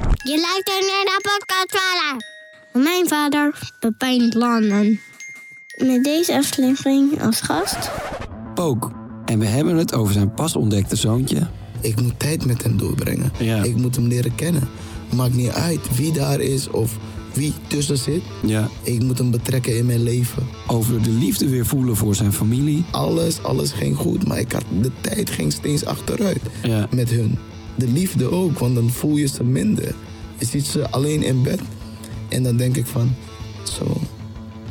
Je luistert naar de podcast van mijn vader, Pepijn Landen. Met deze aflevering als gast... Pook. En we hebben het over zijn pas ontdekte zoontje. Ik moet tijd met hem doorbrengen. Ja. Ik moet hem leren kennen. Maakt niet uit wie daar is of wie tussen zit. Ja. Ik moet hem betrekken in mijn leven. Over de liefde weer voelen voor zijn familie. Alles, alles ging goed, maar ik had, de tijd ging steeds achteruit Ja. met hun. De liefde ook, want dan voel je ze minder. Je ziet ze alleen in bed en dan denk ik van... Zo,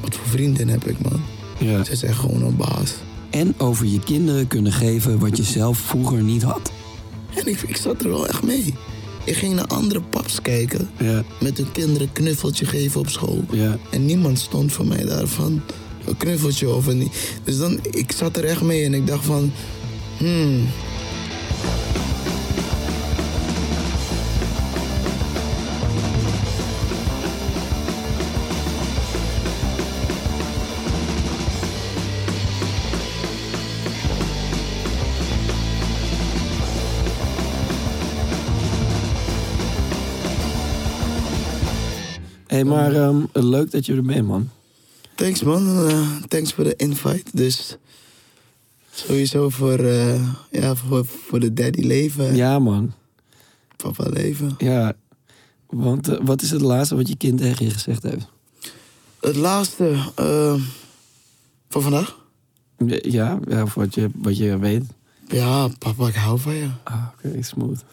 wat voor vriendin heb ik, man. Ja. Ze is echt gewoon een baas. En over je kinderen kunnen geven wat je zelf vroeger niet had. En ik, ik zat er wel echt mee. Ik ging naar andere paps kijken. Ja. Met hun kinderen een knuffeltje geven op school. Ja. En niemand stond voor mij daarvan. Een knuffeltje of een... Dus dan, ik zat er echt mee en ik dacht van... Hmm, hey, maar ehm, leuk dat je er bent, man. thanks man. Eh, thanks voor de invite. Dus sowieso voor, eh, ja, voor, voor de daddy leven. Ja, man. Papa leven. Ja. Want eh, wat is het laatste wat je kind tegen je gezegd heeft? Het laatste van vandaag. Ja, ja wat je, wat je weet. Ja, papa, ik hou van je. Ah, oké, smooth.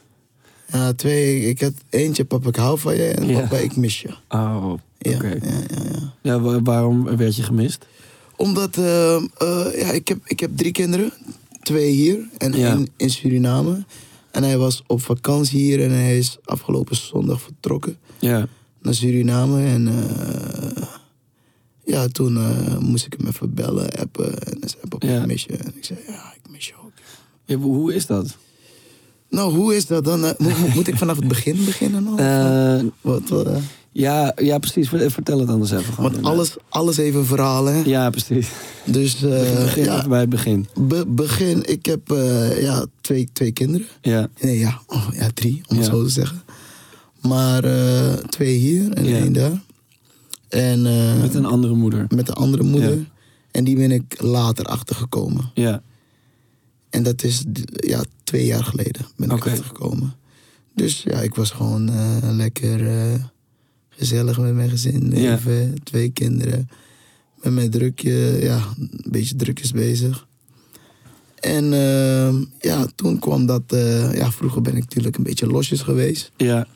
Ja, twee. Ik had eentje, papa, ik hou van je. En Ja. papa, ik mis je. Oh, Ja, oké. ja, ja, ja. Ja, wa- waarom werd je gemist? Omdat, eh, eh, ja, ik heb, ik heb drie kinderen. Twee hier en één in Suriname. En hij was op vakantie hier en hij is afgelopen zondag vertrokken Ja. naar Suriname. En eh, ja, toen eh, moest ik hem even bellen, appen. En papa, Ja. ik mis je. En ik zei, ja, ik mis je ook. ja hoe is dat? Nou, hoe is dat dan? Eh, moet, ik vanaf het begin beginnen? Eh, Wat, eh, ja, ja, precies. Vertel het anders even. gewoon. want alles, alles heeft een verhaal, hè? Ja, precies. Dus Begin ja, even bij het begin. be- begin. Ik heb ja, twee, twee kinderen. Ja. Nee, ja, oh, ja drie, om het Ja. zo te zeggen. Maar twee hier en Ja. één daar. En Met een andere moeder. met de andere moeder. En die ben ik later achtergekomen. Ja. En dat is ja, twee jaar geleden ben ik Oké. achtergekomen. Dus ja, ik was gewoon eh, lekker eh, gezellig met mijn gezin. Ja. Leven, twee kinderen. Met mijn drukje, ja, een beetje drukjes bezig. En eh, ja, toen kwam dat... eh, ja, vroeger ben ik natuurlijk een beetje losjes geweest. Ja.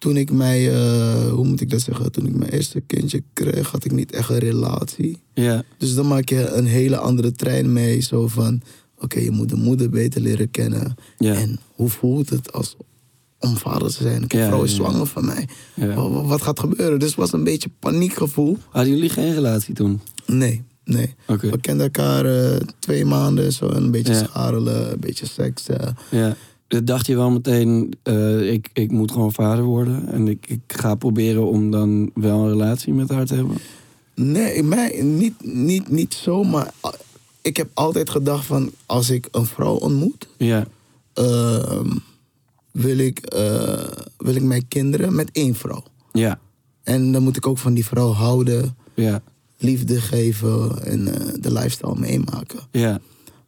Toen ik mij, eh, hoe moet ik dat zeggen? Toen ik mijn eerste kindje kreeg, had ik niet echt een relatie. Ja. Dus dan maak je een hele andere trein mee. Zo van, oké, je moet de moeder beter leren kennen. Ja. En hoe voelt het als om vader te zijn? Een Ja, vrouw is zwanger van mij. Wat, gaat gebeuren? Dus het was een beetje paniekgevoel. Hadden jullie geen relatie toen? Nee, nee. We kenden elkaar eh, twee maanden. Zo een beetje scharrelen, een beetje seks. Ja. Dacht je wel meteen, eh, ik, ik moet gewoon vader worden. En ik, ik ga proberen om dan wel een relatie met haar te hebben. Nee, mij, niet, niet, niet zo, maar ik heb altijd gedacht van... als ik een vrouw ontmoet... Ja. ehm, wil, ik, eh, wil ik mijn kinderen met één vrouw. Ja. En dan moet ik ook van die vrouw houden, Ja. liefde geven en eh, de lifestyle meemaken. Ja.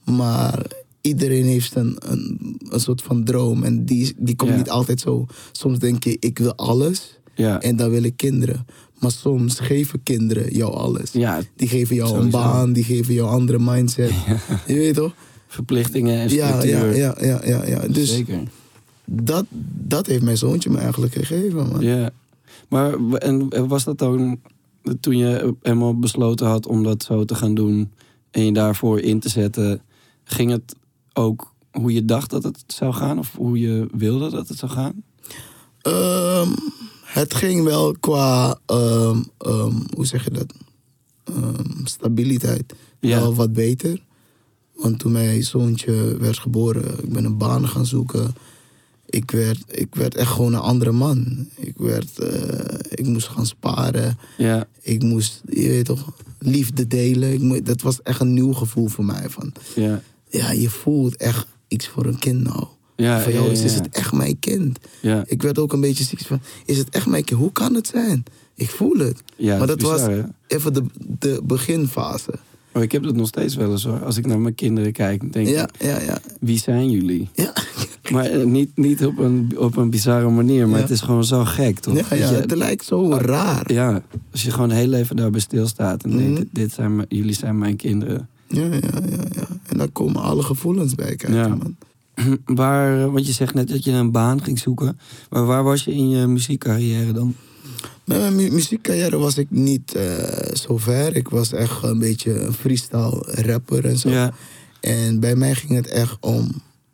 Maar iedereen heeft een, een, een soort van droom en die, die komt Ja. niet altijd zo. Soms denk je, ik wil alles Ja. en dan wil ik kinderen. Maar soms geven kinderen jou alles. Ja. Die geven jou Sowieso. een baan, die geven jou een andere mindset. Je weet toch? Verplichtingen en structuur. ja, ja, ja, ja, ja. Dus Zeker. dat, dat heeft mijn zoontje me eigenlijk gegeven, man. Ja. Maar en was dat dan toen je helemaal besloten had om dat zo te gaan doen en je daarvoor in te zetten, ging het ook hoe je dacht dat het zou gaan? Of hoe je wilde dat het zou gaan? Ehm, het ging wel qua, ehm, ehm, hoe zeg je dat? Stabiliteit Ja. wel wat beter. Want toen mijn zoontje werd geboren, ik ben een baan gaan zoeken. Ik werd, ik werd echt gewoon een andere man. Ik, werd, eh, ik moest gaan sparen. Ja, Ik moest, je weet toch, liefde delen. Ik dat was echt een nieuw gevoel voor mij. Van, ja, ja, je voelt echt iets voor een kind nou. ja. Van jou is, het echt mijn kind. Ja, Ik werd ook een beetje ziek van, is het echt mijn kind? Hoe kan het zijn? Ik voel het. maar dat was hè? even de, de beginfase. Maar ik heb dat nog steeds wel eens hoor. Als ik naar mijn kinderen kijk, denk Ja, ik, ja, ja. wie zijn jullie? Maar eh, niet, niet op, een, op een bizarre manier, maar het is gewoon zo gek, toch? ja, ja Dat je- het lijkt zo raar. ja, als je gewoon heel even daarbij stilstaat en denkt, Mhm. dit zijn, jullie zijn mijn kinderen. Ja, ja, ja, ja. En daar komen alle gevoelens bij kijken, Ja. man. Waar, want je zegt net dat je een baan ging zoeken. Maar waar was je in je muziekcarrière dan? Met mijn mu- muziekcarrière was ik niet eh, zo ver. Ik was echt een beetje een freestyle rapper en zo. Ja, En bij mij ging het echt om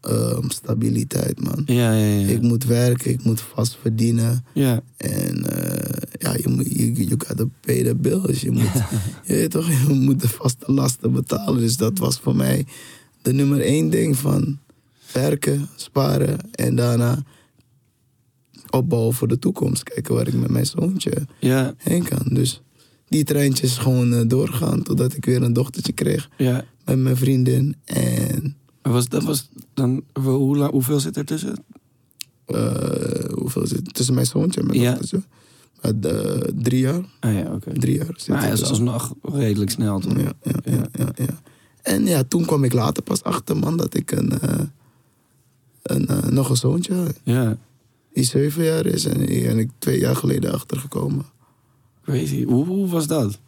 ehm, stabiliteit, man. ja, ja. ja. Ik moet werken, ik moet vast verdienen. ja. En eh, ja, je moet, you, you gotta pay the bills. Je moet, je weet toch, je moet de vaste lasten betalen. Dus dat was voor mij de nummer één ding van werken, sparen en daarna opbouwen voor de toekomst. Kijken waar ik met mijn zoontje ja, heen kan. Dus die treintjes gewoon eh, doorgaan totdat ik weer een dochtertje kreeg ja. met mijn vriendin. En Was, dat was dan, hoe, lang- hoeveel zit er tussen? eh, hoeveel zit tussen mijn zoontje en mijn Ja. dochtertje? Eh, drie jaar. Ah ja, oké. Drie jaar zit Maar er hij is alsnog redelijk snel, toch? Ja, ja, ja, ja, ja. En ja, toen kwam ik later pas achter, man, dat ik een, eh, een, nog een zoontje had. Ja, Die zeven jaar is en die ben ik twee jaar geleden achtergekomen. crazy. Hoe, hoe was dat?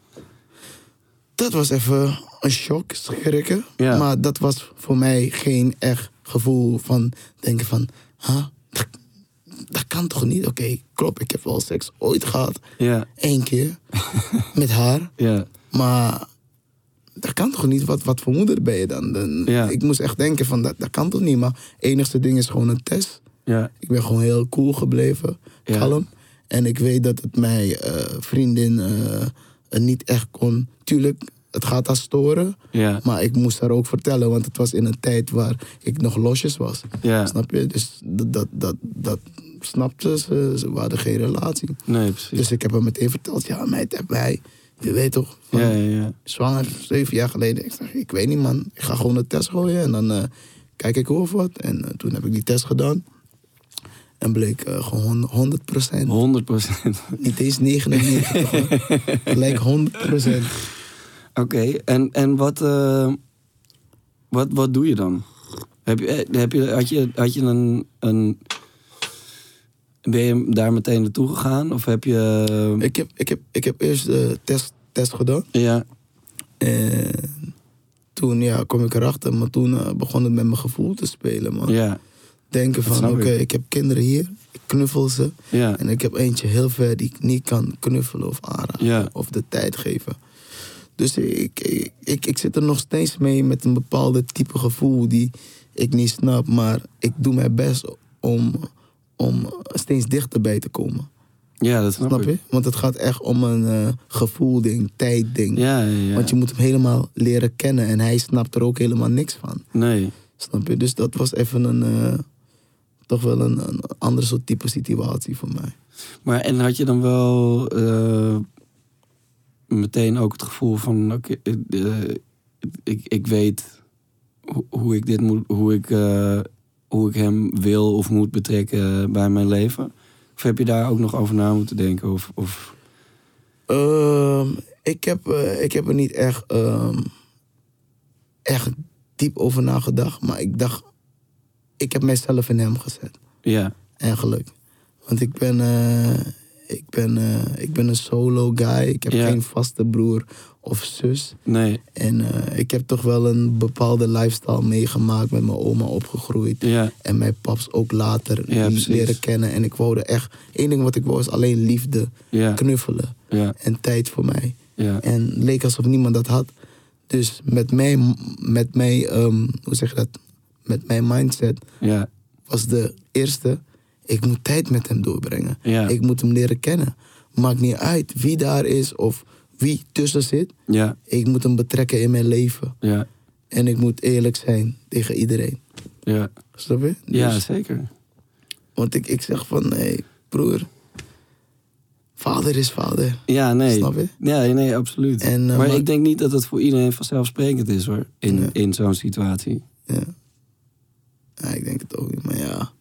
Dat was even een shock, schrikken. Ja. Maar dat was voor mij geen echt gevoel van denken van... Huh, dat, dat kan toch niet? Oké, klopt, ik heb wel seks ooit gehad. Ja, Eén keer. met haar. ja, Maar dat kan toch niet? Wat, wat voor moeder ben je dan? dan Ja. Ik moest echt denken van, dat, dat kan toch niet? Maar het enigste ding is gewoon een test. ja, Ik ben gewoon heel cool gebleven, kalm. En ik weet dat het mijn eh, vriendin eh, eh, niet echt kon... Tuurlijk, het gaat haar storen. ja, Maar ik moest haar ook vertellen, want het was in een tijd waar ik nog losjes was. ja. Snap je? Dus dat, dat, dat, dat snapte ze. Ze hadden geen relatie. Nee, precies. Dus ik heb haar meteen verteld, ja meid, heb wij... Je weet toch, van, ja, ja, ja. zwanger, zeven jaar geleden. Ik zeg, ik weet niet man, ik ga gewoon een test gooien en dan eh, kijk ik hoe of wat. En eh, toen heb ik die test gedaan. En bleek eh, gewoon 100 procent. 100 procent. Niet eens 99, hoor. Gelijk 100 procent. Oké, en, en wat, eh, wat, wat doe je dan? Heb je, eh, heb je, had, je, had je een, een. Ben je daar meteen naartoe gegaan? Of heb je. Ik heb, ik, heb, ik heb eerst de test, test gedaan. ja, En toen ja, kwam ik erachter, maar toen begon het met mijn gevoel te spelen. Man. ja, Denken van, oké, ik. ik heb kinderen hier, ik knuffel ze. ja, En ik heb eentje heel ver die ik niet kan knuffelen of aanraken. Ja. Of de tijd geven. Dus ik, ik, ik, ik zit er nog steeds mee met een bepaalde type gevoel die ik niet snap. Maar ik doe mijn best om, om steeds dichterbij te komen. ja, dat snap, je? Want het gaat echt om een eh gevoelding, tijdding. Ja, ja, ja. Want je moet hem helemaal leren kennen. En hij snapt er ook helemaal niks van. Nee. Snap je? Dus dat was even een... eh, toch wel een, een ander soort type situatie voor mij. Maar en had je dan wel eh, meteen ook het gevoel van, oké, eh, ik, ik weet hoe, ik dit moet, hoe ik, eh, hoe ik hem wil of moet betrekken bij mijn leven? Of heb je daar ook nog over na moeten denken? Of, of Ehm, ik, heb, eh, ik heb er niet echt, ehm, echt diep over nagedacht. Maar ik dacht, ik heb mijzelf in hem gezet. ja, Eigenlijk. Want ik ben, eh, ik ben, eh, ik ben een solo guy. Ik heb Ja. geen vaste broer of zus. nee, En eh, ik heb toch wel een bepaalde lifestyle meegemaakt. Met mijn oma opgegroeid. ja, En mijn paps ook later Ja, leren kennen. En ik wou er echt... één ding wat ik wou is alleen liefde. ja, Knuffelen. ja, En tijd voor mij. ja, En leek alsof niemand dat had. Dus met mij, met mij ehm, hoe zeg je dat? Met mijn mindset Ja, was de eerste. Ik moet tijd met hem doorbrengen. Ja. Ik moet hem leren kennen. Maakt niet uit wie daar is of wie tussen zit. ja, Ik moet hem betrekken in mijn leven. ja, En ik moet eerlijk zijn tegen iedereen. ja. Snap je? Ja, Dus- zeker. want ik, ik zeg van, nee, broer. Vader is vader. Ja, nee. Snap je? Ja, nee, absoluut. En, eh, maar, maar- ik denk niet dat het voor iedereen vanzelfsprekend is hoor, in, in zo'n situatie. Ja. Ja, ik denk het ook niet, maar ja.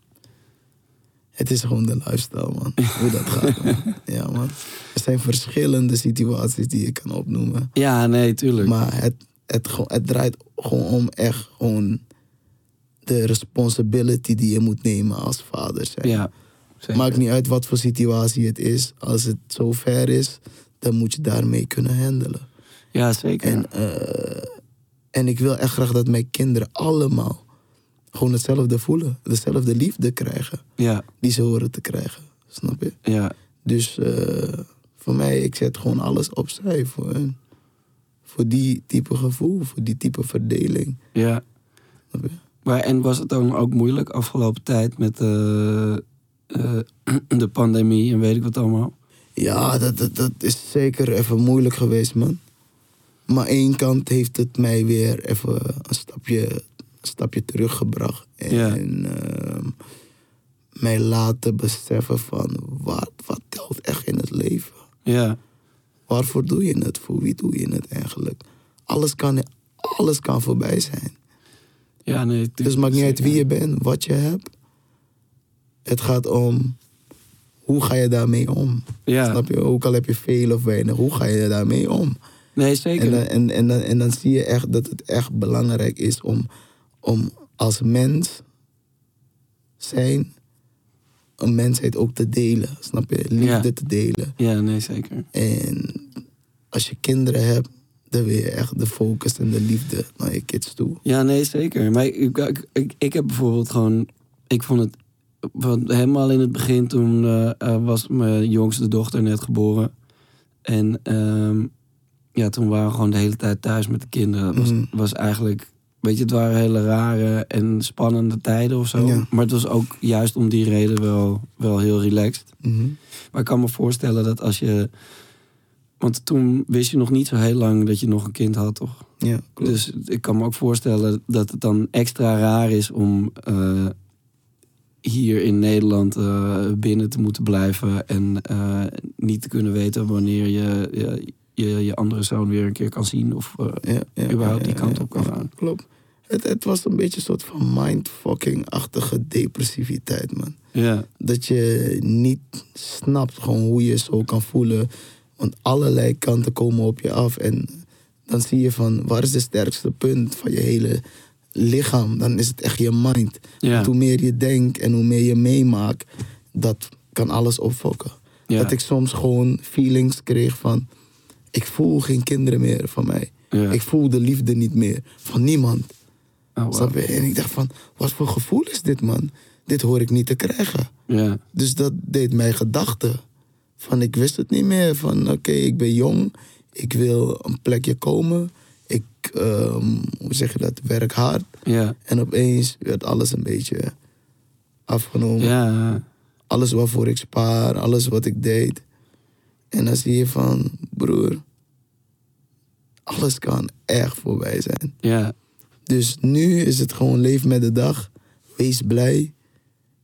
Het is gewoon de lifestyle, man. Hoe dat gaat, man. Ja, man. Er zijn verschillende situaties die je kan opnoemen. Ja, nee, tuurlijk. Maar het, het, het draait gewoon om echt gewoon de responsibility die je moet nemen als vader zijn. ja, zeker. Maakt niet uit wat voor situatie het is. Als het zo ver is, dan moet je daarmee kunnen handelen. Ja, zeker. En, eh, en ik wil echt graag dat mijn kinderen allemaal gewoon hetzelfde voelen. Dezelfde liefde krijgen ja, die ze horen te krijgen. Snap je? ja, Dus eh, voor mij, ik zet gewoon alles opzij voor hun. Voor die type gevoel, voor die type verdeling. ja. Snap je? Maar, en was het dan ook moeilijk afgelopen tijd met eh, eh, de pandemie en weet ik wat allemaal? Ja, dat, dat, dat is zeker even moeilijk geweest, man. Maar één kant heeft het mij weer even een stapje, stapje teruggebracht. En Ja. ehm, mij laten beseffen van wat, wat telt echt in het leven. Ja, Waarvoor doe je het? Voor wie doe je het eigenlijk? Alles kan, alles kan voorbij zijn. ja nee. Dus het maakt niet uit wie je bent, wat je hebt. Het gaat om hoe ga je daarmee om. Ja, Snap je? Ook al heb je veel of weinig, hoe ga je daarmee om? nee, zeker. En dan, en, en, dan, en dan zie je echt dat het echt belangrijk is om, om als mens zijn, een mensheid ook te delen. Snap je? Liefde Ja. te delen. Ja, nee, zeker. En als je kinderen hebt, dan wil je echt de focus en de liefde naar je kids toe. Ja, nee, zeker. Maar ik, ik, ik, ik heb bijvoorbeeld gewoon... Ik vond het... Want helemaal in het begin, toen eh, eh, was mijn jongste dochter net geboren. En ehm, ja, toen waren we gewoon de hele tijd thuis met de kinderen. Het was, Mhm. was eigenlijk... Weet je, het waren hele rare en spannende tijden of zo. Ja. Maar het was ook juist om die reden wel, wel heel relaxed. Mhm. Maar ik kan me voorstellen dat als je... Want toen wist je nog niet zo heel lang dat je nog een kind had, toch? Ja, klopt. Dus ik kan me ook voorstellen dat het dan extra raar is om eh, hier in Nederland eh, binnen te moeten blijven en eh, niet te kunnen weten wanneer je, je je je andere zoon weer een keer kan zien of ja, ja, überhaupt die kant op kan gaan. Klopt. Het, het was een beetje een soort van mindfucking-achtige depressiviteit, man. Ja, Dat je niet snapt gewoon hoe je zo kan voelen. Want allerlei kanten komen op je af. En dan zie je van waar is de sterkste punt van je hele lichaam. Dan is het echt je mind. Ja. Want hoe meer je denkt en hoe meer je meemaakt, dat kan alles opfokken. Ja. Dat ik soms gewoon feelings kreeg van... Ik voel geen kinderen meer van mij. Ja. Ik voel de liefde niet meer van niemand. Oh, wow. Snap je? En ik dacht van, wat voor gevoel is dit, man? Dit hoor ik niet te krijgen. Ja, Dus dat deed mij gedachten. Van, ik wist het niet meer. Van, oké, ik ben jong. Ik wil een plekje komen. Ik, ehm, hoe zeg je dat, werk hard. ja, En opeens werd alles een beetje afgenomen. ja, Alles waarvoor ik spaar, alles wat ik deed. En dan zie je van, broer, alles kan echt voorbij zijn. ja, Dus nu is het gewoon leef met de dag. Wees blij.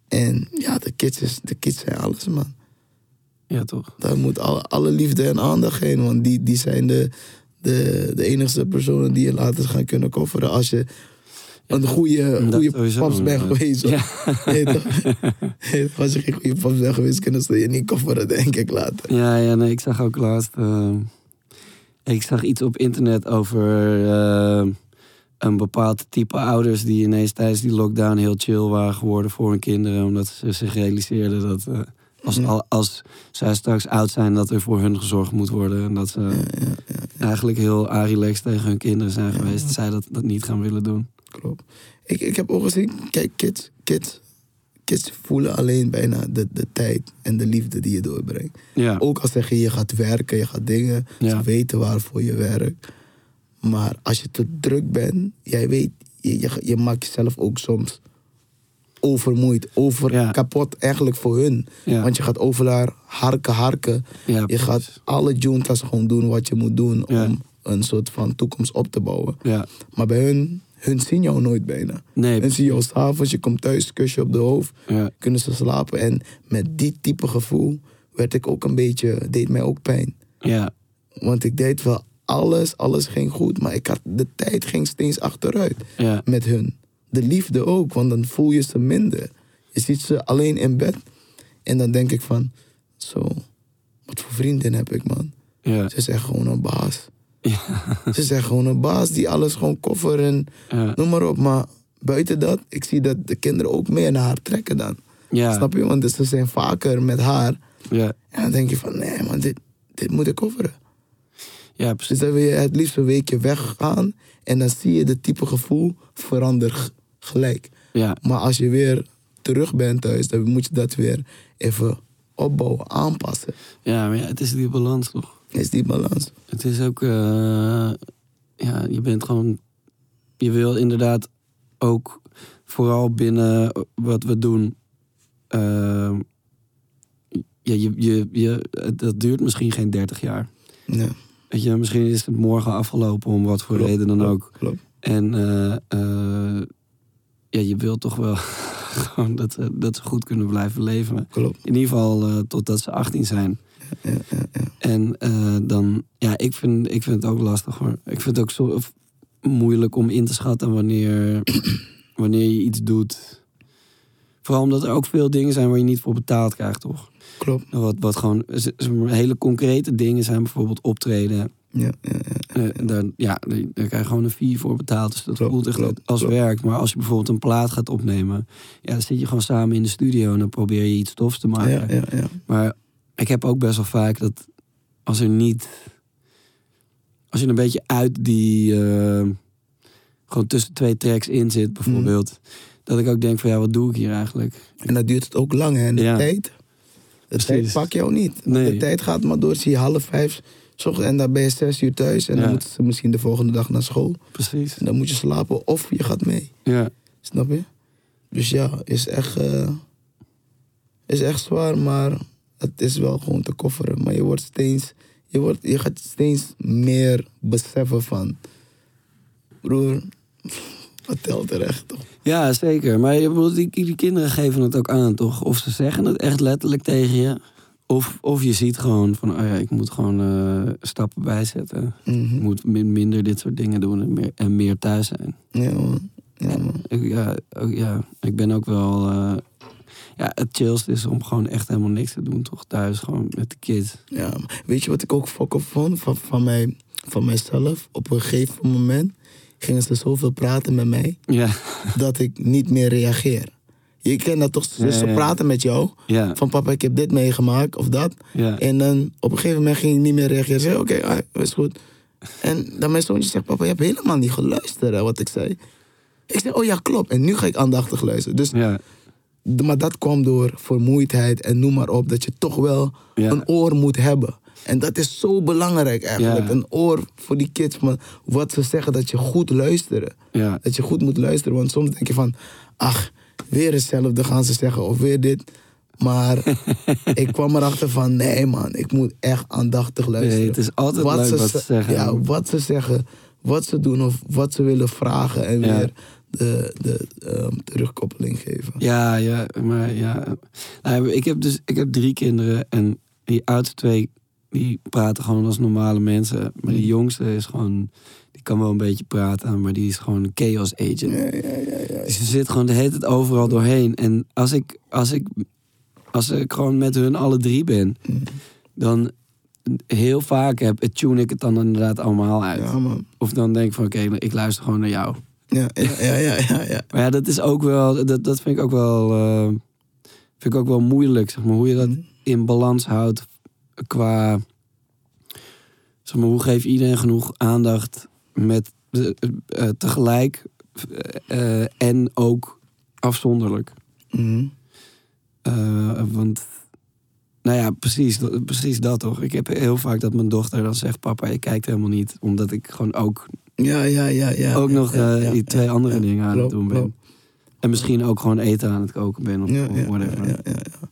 En ja, de kids, is, de kids zijn alles, man. ja, toch. Daar moet alle, alle liefde en aandacht heen. Want die, die zijn de, de, de enigste personen die je later gaan kunnen kofferen. Als je een goede, goede paps bent ja. geweest. Ja. Nee, toch? Nee, als je geen goede paps bent geweest, kunnen ze je niet kofferen, denk ik later. Ja, ja nee, ik zag ook laatst. eh, ik zag iets op internet over eh, een bepaald type ouders die ineens tijdens die lockdown heel chill waren geworden voor hun kinderen. Omdat ze zich realiseerden dat eh, als, Ja. al- als zij straks oud zijn, dat er voor hun gezorgd moet worden. En dat ze eigenlijk heel relaxed tegen hun kinderen zijn geweest. Zij dat, dat niet gaan willen doen. Klopt. Ik, ik heb ook gezien, kijk, kids, kids, kids voelen alleen bijna de, de tijd en de liefde die je doorbrengt. Ja, Ook al zeg je, je gaat werken, je gaat dingen, Ja. ze weten waarvoor je werkt. Maar als je te druk bent, jij weet, je, je, je maakt jezelf ook soms overmoeid, over Ja. kapot eigenlijk voor hun. Ja. Want je gaat overal harken, harken. Ja, je gaat alle juntas gewoon doen wat je moet doen om een soort van toekomst op te bouwen. Ja. Maar bij hun, hun zien jou nooit bijna. Nee, Hun zien jou s'avonds, je komt thuis, kus je op de hoofd, Ja. kunnen ze slapen. En met die type gevoel werd ik ook een beetje, deed mij ook pijn. Ja. Want ik deed wel alles, alles ging goed, maar ik had, de tijd ging steeds achteruit Ja. met hun. De liefde ook, want dan voel je ze minder. Je ziet ze alleen in bed en dan denk ik van, zo, wat voor vriendin heb ik man. Ja. Ze is echt gewoon een baas. Ja. Ze echt gewoon een baas die alles gewoon koffer en Ja. noem maar op. Maar buiten dat, ik zie dat de kinderen ook meer naar haar trekken dan. Ja. Snap je? Want ze zijn vaker met haar. Ja. En dan denk je van, nee man, dit, dit moet ik kofferen. Ja, Dus precies. dan wil je het liefst een weekje weggaan. En dan zie je de type gevoel veranderen gelijk. Ja. Maar als je weer terug bent thuis, dan moet je dat weer even opbouwen, aanpassen. Ja, maar ja, het is die balans toch? Is die balans. Het is ook, eh, ja, je bent gewoon, je wil inderdaad ook vooral binnen wat we doen, eh, ja, je, je, je, dat duurt misschien geen 30 jaar. Ja, Weet je, misschien is het morgen afgelopen om wat voor Klopt, reden dan klopt, ook. klopt. En eh, ja, je wilt toch wel gewoon dat, ze- dat ze goed kunnen blijven leven. In ieder geval totdat ze 18 zijn. Ja, ja, ja. En eh, dan, ja, ik vind, ik vind het ook lastig hoor. Ik vind het ook zo moeilijk om in te schatten wanneer, wanneer je iets doet. Vooral omdat er ook veel dingen zijn waar je niet voor betaald krijgt, toch? Klopt. Wat, wat gewoon hele concrete dingen zijn, bijvoorbeeld optreden. Ja, ja, ja. Eh, daar, ja, daar daar krijg je gewoon een fee voor betaald. Dus dat Klopt, voelt echt klopt, als klopt. werk. Maar als je bijvoorbeeld een plaat gaat opnemen, ja, dan zit je gewoon samen in de studio en dan probeer je iets tofs te maken. Ja, ja, ja. Maar ik heb ook best wel vaak dat als er niet. Als je een beetje uit die. eh, gewoon tussen twee tracks in zit, bijvoorbeeld. Dat ik ook denk van ja, wat doe ik hier eigenlijk? En dat duurt het ook lang, hè? En de Ja. tijd, de Precies. tijd pak jou niet. Nee. De tijd gaat maar door, zie je half vijf, en dan ben je zes uur thuis. En Ja. dan moeten ze misschien de volgende dag naar school. Precies. En dan moet je slapen of je gaat mee. Ja, Snap je? Dus ja, is echt, eh, is echt zwaar, maar het is wel gewoon te kofferen. Maar je wordt steeds, je, wordt, je gaat steeds meer beseffen van, broer, wat telt er echt toch? ja zeker. Maar je bedoelt, die, die kinderen geven het ook aan, toch? Of ze zeggen het echt letterlijk tegen je. Of, of je ziet gewoon van, oh ja, ik moet gewoon eh, stappen bijzetten. Ik Mhm. moet min- minder dit soort dingen doen en meer, en meer thuis zijn. Ja man, ja man. Ik, ja, ook, ja, ik ben ook wel. eh, ja, het chillst is om gewoon echt helemaal niks te doen, toch? Thuis gewoon met de kids. Ja, weet je wat ik ook fokken vond van, van, mij, van mijzelf? Op een gegeven moment gingen ze zoveel praten met mij Ja, dat ik niet meer reageer. Je kent dat toch? Dus ze praten met jou ja, van papa, ik heb dit meegemaakt of dat. ja. En dan op een gegeven moment ging ik niet meer reageren. Zei, oké, ah, is goed. En dan mijn zoontje zegt, papa, je hebt helemaal niet geluisterd hè, wat ik zei. Ik zeg, oh ja, klopt. En nu ga ik aandachtig luisteren. Dus, ja. Maar dat kwam door vermoeidheid en noem maar op. Dat je toch wel Ja. een oor moet hebben. En dat is zo belangrijk eigenlijk. Ja. Een oor voor die kids. Van wat ze zeggen, dat je goed luisteren. ja. Dat je goed moet luisteren. Want soms denk je van, ach, weer hetzelfde gaan ze zeggen. Of weer dit. Maar ik kwam erachter van, nee man, ik moet echt aandachtig luisteren. Nee, het is altijd leuk wat ze zeggen. Ja, wat ze zeggen, wat ze doen of wat ze willen vragen. En weer de, de ehm, terugkoppeling geven. Ja, ja, maar ja. Nou, ik heb dus ik heb drie kinderen en die oudste twee die praten gewoon als normale mensen. Maar die jongste is gewoon, die kan wel een beetje praten, maar die is gewoon een chaos agent. Ja, ja, ja, ja. Dus je zit gewoon de hele tijd overal doorheen. En als ik, als ik, als ik gewoon met hun alle drie ben, Mm. dan heel vaak heb, tune ik het dan inderdaad allemaal uit. Ja, man. Of dan denk ik van oké, ik luister gewoon naar jou. Ja, ja, ja, ja, ja, ja. Maar ja, dat is ook wel, dat, dat vind ik ook wel, eh, vind ik ook wel moeilijk, zeg maar, hoe je dat Mhm. in balans houdt qua, zeg maar, hoe geef iedereen genoeg aandacht met eh, eh, tegelijk en ook afzonderlijk. Mhm. Want, nou ja, precies, precies dat toch. Ik heb heel vaak dat mijn dochter dan zegt: Papa, je kijkt helemaal niet. Omdat ik gewoon ook Ja, ja, ja, ja. ook nog eh, die twee andere dingen aan het doen klopt. En misschien ook gewoon eten aan het koken bent of, whatever. ja, ja, ja.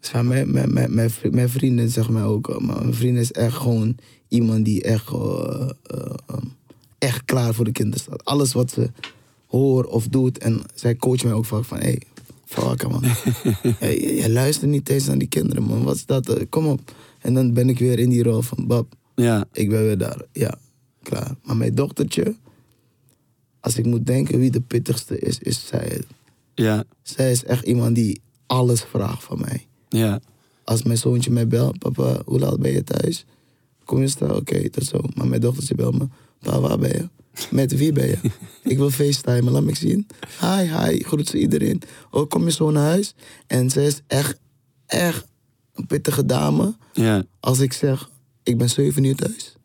Dus ja, mijn, mijn, mijn, mijn, vri- mijn vrienden zeggen mij ook, eh, maar mijn vriend is echt gewoon iemand die echt, eh, eh, um, echt klaar voor de kinderen staat. Alles wat ze hoort of doet. En zij coacht mij ook vaak van, hé, hey, fuck man. hey, je, je luistert niet eens naar die kinderen man, wat is dat? Kom op. En dan ben ik weer in die rol van, bab, Ja, ik ben weer daar. Ja, klaar. Maar mijn dochtertje, als ik moet denken wie de pittigste is, is zij. ja, Zij is echt iemand die alles vraagt van mij. ja. Als mijn zoontje mij belt, papa, hoe laat ben je thuis? Kom je staan? Oké, tot zo. Maar mijn dochtertje belt me, pa, waar ben je? Met wie ben je? ik wil facetimen, laat me zien. Hi, hi, groet ze iedereen. Oh, kom je zo naar huis? En zij is echt, echt een pittige dame. ja. Als ik zeg, ik ben 7 uur thuis,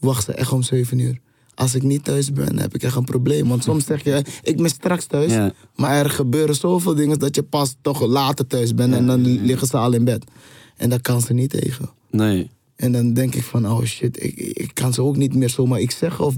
wacht ze echt om 7 uur. Als ik niet thuis ben, heb ik echt een probleem. Want soms zeg je, ik ben straks thuis. Ja. Maar er gebeuren zoveel dingen dat je pas toch later thuis bent. En dan liggen ze al in bed. En daar kan ze niet tegen. Nee, En dan denk ik van, oh shit, ik, ik kan ze ook niet meer zomaar iets zeggen of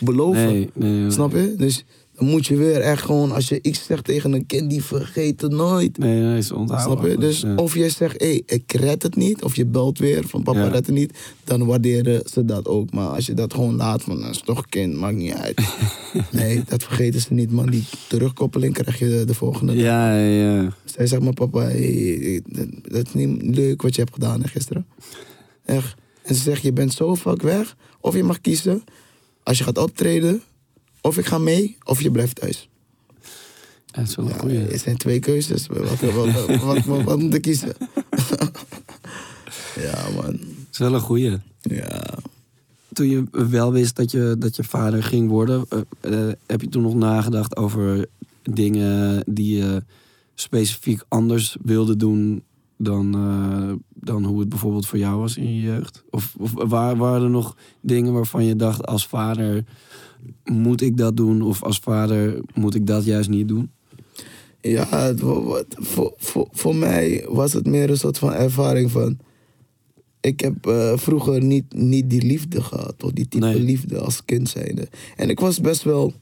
beloven. nee, nee. Snap je? Dus dan moet je weer echt gewoon, als je iets zegt tegen een kind, die vergeet het nooit. Nee, nee, is onthouden. Snap je? Dus Ja. of je zegt, hé, hey, ik red het niet. Of je belt weer van papa Ja. red het niet. Dan waarderen ze dat ook. Maar als je dat gewoon laat van, dat is toch kind, maakt niet uit. nee, dat vergeten ze niet, man. Die terugkoppeling krijg je de, de volgende dag. Ja, ja. Zij zegt maar papa, hey, dat, dat is niet leuk wat je hebt gedaan hè, gisteren. Echt. En ze zegt, je bent zo vaak weg. Of je mag kiezen, als je gaat optreden, of ik ga mee, of je blijft thuis. Dat is wel een Ja, goeie. er zijn twee keuzes. Wat, wat, wat, wat, moet ik kiezen? ja, man. Dat is wel een goeie. Ja. Toen je wel wist dat je, dat je vader ging worden, eh, eh, heb je toen nog nagedacht over dingen die je specifiek anders wilde doen dan, eh, dan hoe het bijvoorbeeld voor jou was in je jeugd? Of, of waar, waren er nog dingen waarvan je dacht als vader moet ik dat doen of als vader moet ik dat juist niet doen? Ja, het wa- wat, voor, voor, voor mij was het meer een soort van ervaring van... Ik heb eh, vroeger niet, niet die liefde gehad, of die type Nee. liefde als kind zijnde. En ik was best wel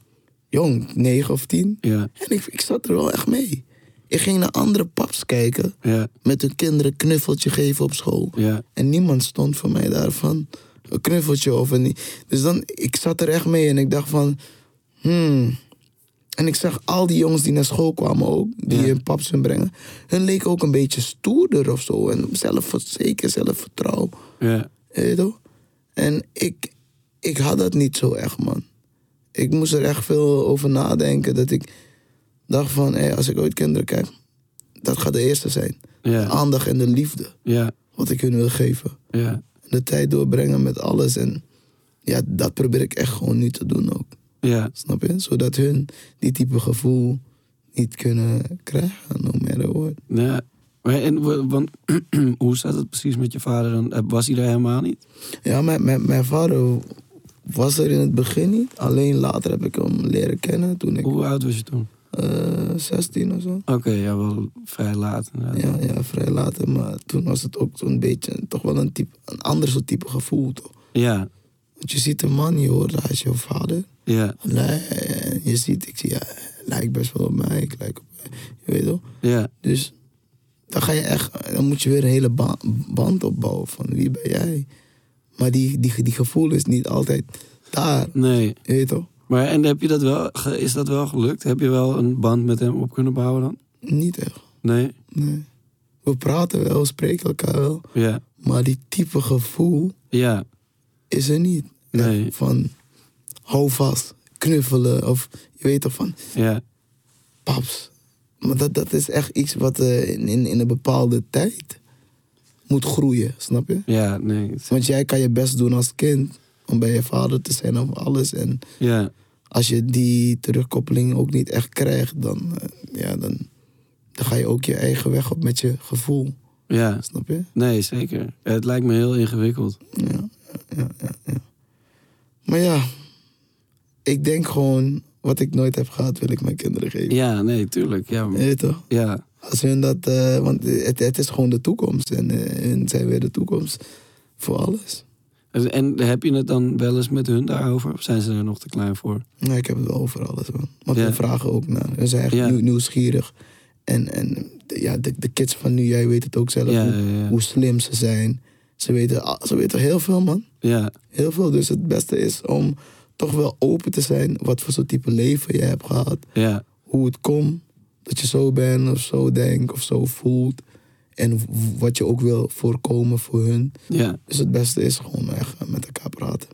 jong, negen of tien. Ja, En ik, ik zat er wel echt mee. Ik ging naar andere paps kijken, ja, met hun kinderen knuffeltje geven op school. ja, En niemand stond voor mij daarvan een knuffeltje of een... Dus dan, ik zat er echt mee en ik dacht van... Hmm. En ik zag al die jongens die naar school kwamen ook, die Ja. hun paps hun brengen. Hun leken ook een beetje stoerder of zo. En zelfverzekerd, zelfvertrouwen. ja, Weet je toch? En ik, ik had dat niet zo echt, man. Ik moest er echt veel over nadenken. Dat ik dacht van, hé, als ik ooit kinderen krijg, dat gaat de eerste zijn. De aandacht en de liefde, ja, wat ik hun wil geven. ja, De tijd doorbrengen met alles. En ja, dat probeer ik echt gewoon nu te doen ook. ja. Snap je? Zodat hun die type gevoel niet kunnen krijgen, no matter what. Ja. En, wa- want, hoe staat het precies met je vader? Eh, Was hij er helemaal niet? Ja, mijn, mijn, mijn vader was er in het begin niet. Alleen later heb ik hem leren kennen toen ik Hoe oud was je toen? Eh 16 of zo. Oké, ja, wel vrij laat. inderdaad. Ja, ja, vrij later. Maar toen was het ook zo'n beetje toch wel een, type, een ander soort type gevoel. Toch? Ja, Want je ziet een man, je hoort hij is jouw vader. ja, Nee, je ziet, ik zie, ja, lijkt best wel op mij. Ik lijk op, je weet toch? ja, Dus dan ga je echt, dan moet je weer een hele ba- band opbouwen van wie ben jij. Maar die, die, die gevoel is niet altijd daar, nee. je weet toch? Maar en heb je dat wel, is dat wel gelukt? Heb je wel een band met hem op kunnen bouwen dan? Niet echt, Nee? nee. We praten wel, spreken elkaar wel. Ja, Maar die type gevoel ja, is er niet. Nee. Van hou vast, knuffelen of je weet toch van ja, paps. Maar dat, dat is echt iets wat eh, in, in, in een bepaalde tijd moet groeien, snap je? ja, nee. Want jij kan je best doen als kind om bij je vader te zijn of alles. En Ja, als je die terugkoppeling ook niet echt krijgt, dan, eh, ja, dan, dan ga je ook je eigen weg op met je gevoel. ja, Snap je? nee, zeker. Het lijkt me heel ingewikkeld. Ja, ja, ja, ja. Maar ja, ik denk gewoon, wat ik nooit heb gehad, wil ik mijn kinderen geven. Ja, nee, tuurlijk. Ja, maar- je toch? ja, Als hun dat, eh, want het, het is gewoon de toekomst. En eh, hun zijn weer de toekomst voor alles. En, en heb je het dan wel eens met hun daarover? Of zijn ze er nog te klein voor? Nee, ik heb het wel over alles, man. Want Ja. we vragen ook naar. Ze zijn echt Ja. nieuwsgierig. En, en de- ja, de, de kids van nu, jij weet het ook zelf, Ja, hoe, slim ze zijn. Ze weten, ze weten heel veel, man. Ja, Heel veel. Dus het beste is om toch wel open te zijn wat voor soort type leven je hebt gehad. ja, Hoe het komt dat je zo bent of zo denkt of zo voelt. En wat je ook wil voorkomen voor hun. ja. Dus het beste is gewoon echt met elkaar praten.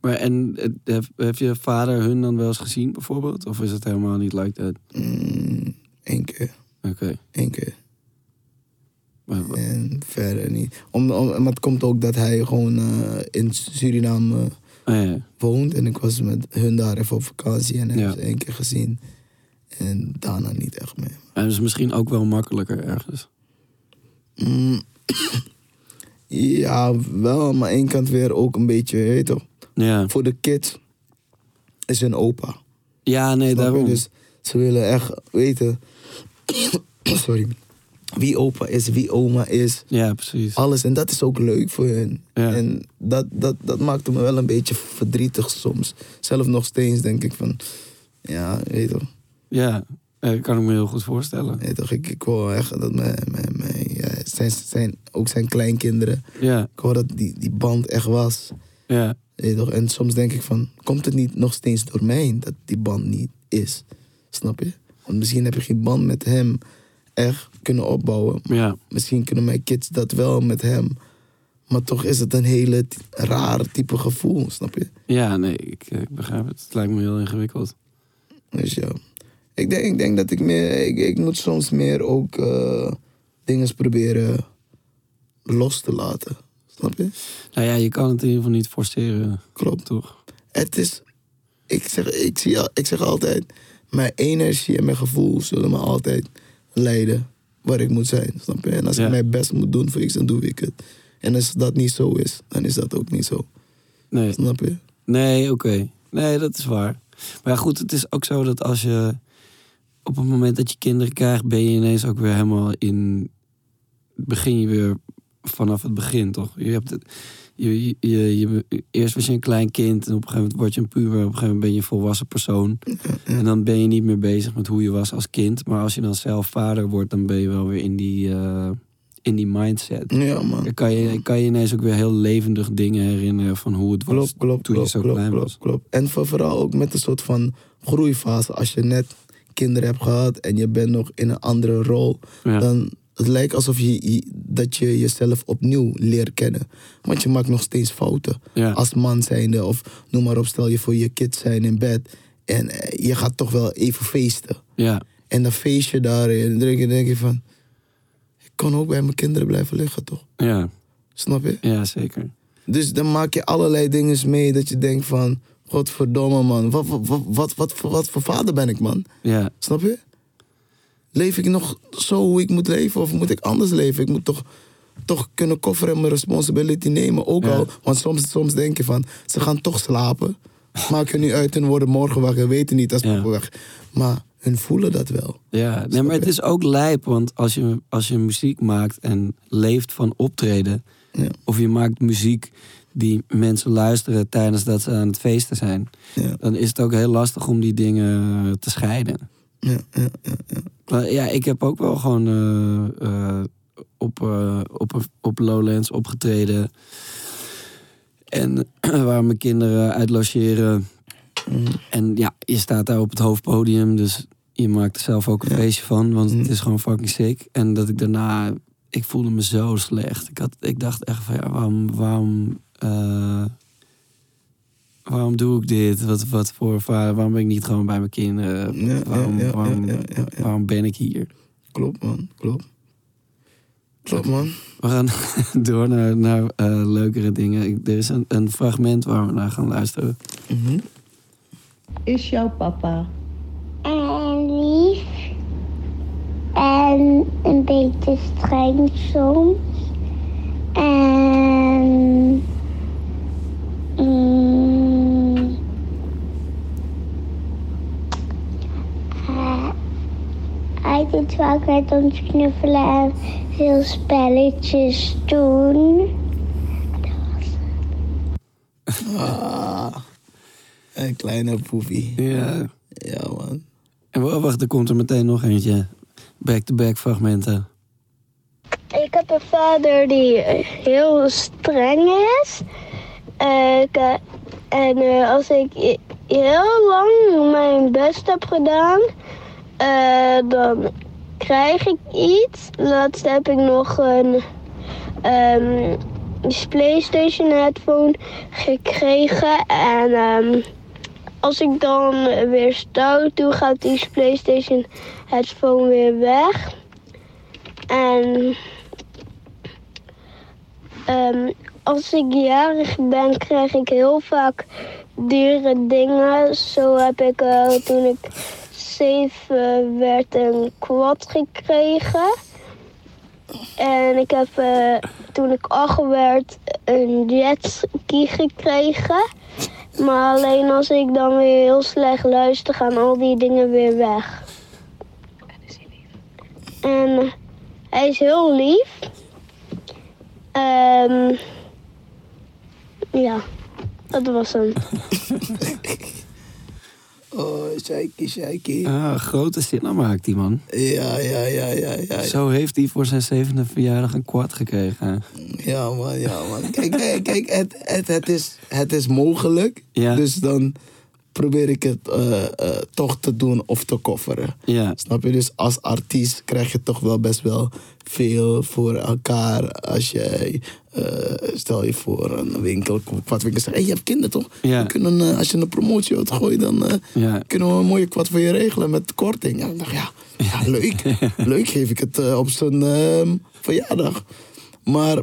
Maar en eh, heb, je vader hun dan wel eens gezien bijvoorbeeld? Of is het helemaal niet like that? Mm, Eén keer. Oké. Één keer. Maar En verder niet. Om, om, maar het komt ook dat hij gewoon eh, in Suriname ah, ja. woont. En ik was met hun daar even op vakantie en heb Ja. ze één keer gezien. En daarna niet echt meer. En is misschien ook wel makkelijker ergens. Mm, ja, wel. Maar aan één kant weer ook een beetje, je weet toch. Ja, Voor de kids is hun opa. ja nee, Snap je? daarom. Dus ze willen echt weten... sorry. Wie opa is, wie oma is. Ja, precies. Alles. En dat is ook leuk voor hen. Ja. En dat, dat, dat maakte me wel een beetje verdrietig soms. Zelf nog steeds denk ik van... Ja, weet je toch. Ja, eh, dat kan ik me heel goed voorstellen. Weet je toch ik, ik wil echt dat mijn... mijn, mijn zijn, zijn, ook zijn kleinkinderen... Ja, Ik wou dat die, die band echt was. ja, toch? En soms denk ik van... Komt het niet nog steeds door mij dat die band niet is? Snap je? Want misschien heb je geen band met hem echt kunnen opbouwen. ja. Misschien kunnen mijn kids dat wel met hem. Maar toch is het een hele rare type gevoel, snap je? Ja, nee, ik, eh, ik begrijp het. Het lijkt me heel ingewikkeld. Dus ja. Ik denk, ik denk dat ik meer... Ik, ik moet soms meer ook eh dingen proberen los te laten. Snap je? Nou ja, je kan het in ieder geval niet forceren, Klopt. toch? Het is... Ik zeg, ik, zie, ik zeg altijd... Mijn energie en mijn gevoel zullen me altijd leiden waar ik moet zijn. Snap je? En als Ja. ik mijn best moet doen voor iets, dan doe ik het. En als dat niet zo is, dan is dat ook niet zo. Nee, Snap je? nee oké. Nee, dat is waar. Maar ja, goed, het is ook zo dat als je... Op het moment dat je kinderen krijgt, ben je ineens ook weer helemaal in... Begin je weer vanaf het begin, toch? Je hebt het... Je, je, je, je- eerst was je een klein kind en op een gegeven moment word je een puber. Op een gegeven moment ben je een volwassen persoon. En dan ben je niet meer bezig met hoe je was als kind. Maar als je dan zelf vader wordt, dan ben je wel weer in die, eh, in die mindset. Ja, man. Dan kan je, kan je ineens ook weer heel levendig dingen herinneren van hoe het was Klopt, klopt, toen klopt, je zo klopt, klein klopt, was. klopt. En voor- vooral ook met een soort van groeifase. Als je net kinderen hebt gehad en je bent nog in een andere rol, Ja. dan het lijkt alsof je, je- dat je jezelf opnieuw leert kennen. Want je maakt nog steeds fouten. Ja. Als man zijnde of noem maar op, stel je voor je kids zijn in bed en eh, je gaat toch wel even feesten. Ja, En dan feest je daar en dan denk je, denk je van, ik kan ook bij mijn kinderen blijven liggen toch? ja, Snap je? ja, zeker. Dus dan maak je allerlei dingen mee dat je denkt van... Godverdomme man, wat, wat, wat, wat, wat, voor- wat voor vader ben ik man? Ja, Snap je? Leef ik nog zo hoe ik moet leven of moet ik anders leven? Ik moet toch, toch kunnen kofferen en mijn responsibility nemen. Ook Ja. al, want soms, soms denk je van, ze gaan toch slapen. Maak je nu uit en worden morgen wakker. Weten niet als Ja. weg. Maar hun voelen dat wel. ja. Nee, maar het is ook lijp, want als je, als je muziek maakt en leeft van optreden... Ja. of je maakt muziek die mensen luisteren tijdens dat ze aan het feesten zijn... Ja, dan is het ook heel lastig om die dingen te scheiden. ja, ja, ja, ja. Maar ja, ik heb ook wel gewoon eh, eh, op, eh, op, op Lowlands opgetreden. En waar mijn kinderen uit logeren. Mm. En ja, je staat daar op het hoofdpodium. Dus je maakt er zelf ook een Ja. feestje van. Want het Mm. is gewoon fucking sick. En dat ik daarna... Ik voelde me zo slecht. Ik, had, ik dacht echt van ja, waarom... waarom eh, Waarom doe ik dit? Wat, wat voor vader? Waarom ben ik niet gewoon bij mijn kinderen? Ja, waarom, ja, ja, waarom, ja, ja, ja. waarom ben ik hier? Klopt man, klopt. Klopt man. We gaan door naar, naar eh, leukere dingen. Ik- Er is een, een fragment waar we naar gaan luisteren. Mhm. is jouw papa? En lief. En een beetje streng soms. Doet vaak met ons knuffelen en veel spelletjes doen. Een kleine poefie. Ja. Ja, man. En wa- wacht, er komt er meteen nog eentje. Back-to-back fragmenten. Ik heb een vader die heel streng is. Eh, ik, en eh, als ik heel lang mijn best heb gedaan, eh, dan krijg ik iets. Laatst heb ik nog een ehm, PlayStation headphone gekregen. En ehm, als ik dan weer stout doe, gaat die PlayStation headphone weer weg. En ehm, als ik jarig ben, krijg ik heel vaak dure dingen. Zo heb ik eh, toen ik zeven werd een quad gekregen. En ik heb eh, toen ik acht werd een jetski gekregen. Maar alleen als ik dan weer heel slecht luister, gaan al die dingen weer weg. En hij is heel lief. Ehm ja, dat was hem. Oh, sheiky, sheiky. Ah, grote zinnen maakt die man. Ja, ja, ja, ja, ja. Zo heeft hij voor zijn zevende verjaardag een quad gekregen. Ja, man, ja, man. Kijk, kijk, kijk het, het, het, is, het is mogelijk. Ja. Dus dan probeer ik het eh, eh, toch te doen of te kofferen. Ja, Snap je? Dus als artiest krijg je toch wel best wel veel voor elkaar. Als jij, eh, stel je voor, een winkel, kwadwinkel zegt... Hé, je hebt kinderen toch? Ja. We kunnen, als je een promotie wilt gooien, dan ja, kunnen we een mooie kwad voor je regelen met korting. Ja, ik dacht, ja, ja leuk. leuk geef ik het op zijn ehm, verjaardag. Maar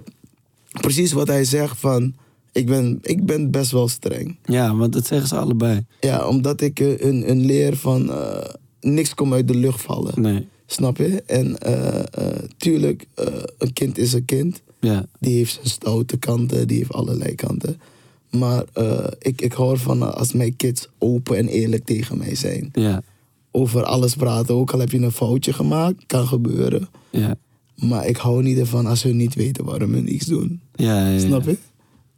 precies wat hij zegt van... Ik ben, ik ben best wel streng. ja, want dat zeggen ze allebei. Ja, omdat ik eh, een, een leer van... eh, niks komt uit de lucht vallen. Nee, Snap je? En eh, tuurlijk, een kind is een kind. ja, Die heeft zijn stoute kanten, die heeft allerlei kanten. Maar ik, ik hoor van als mijn kids open en eerlijk tegen mij zijn. ja, Over alles praten, ook al heb je een foutje gemaakt, kan gebeuren. ja. Maar ik hou niet ervan als hun niet weten waarom hun iets doen. Ja, ja, ja. Snap je?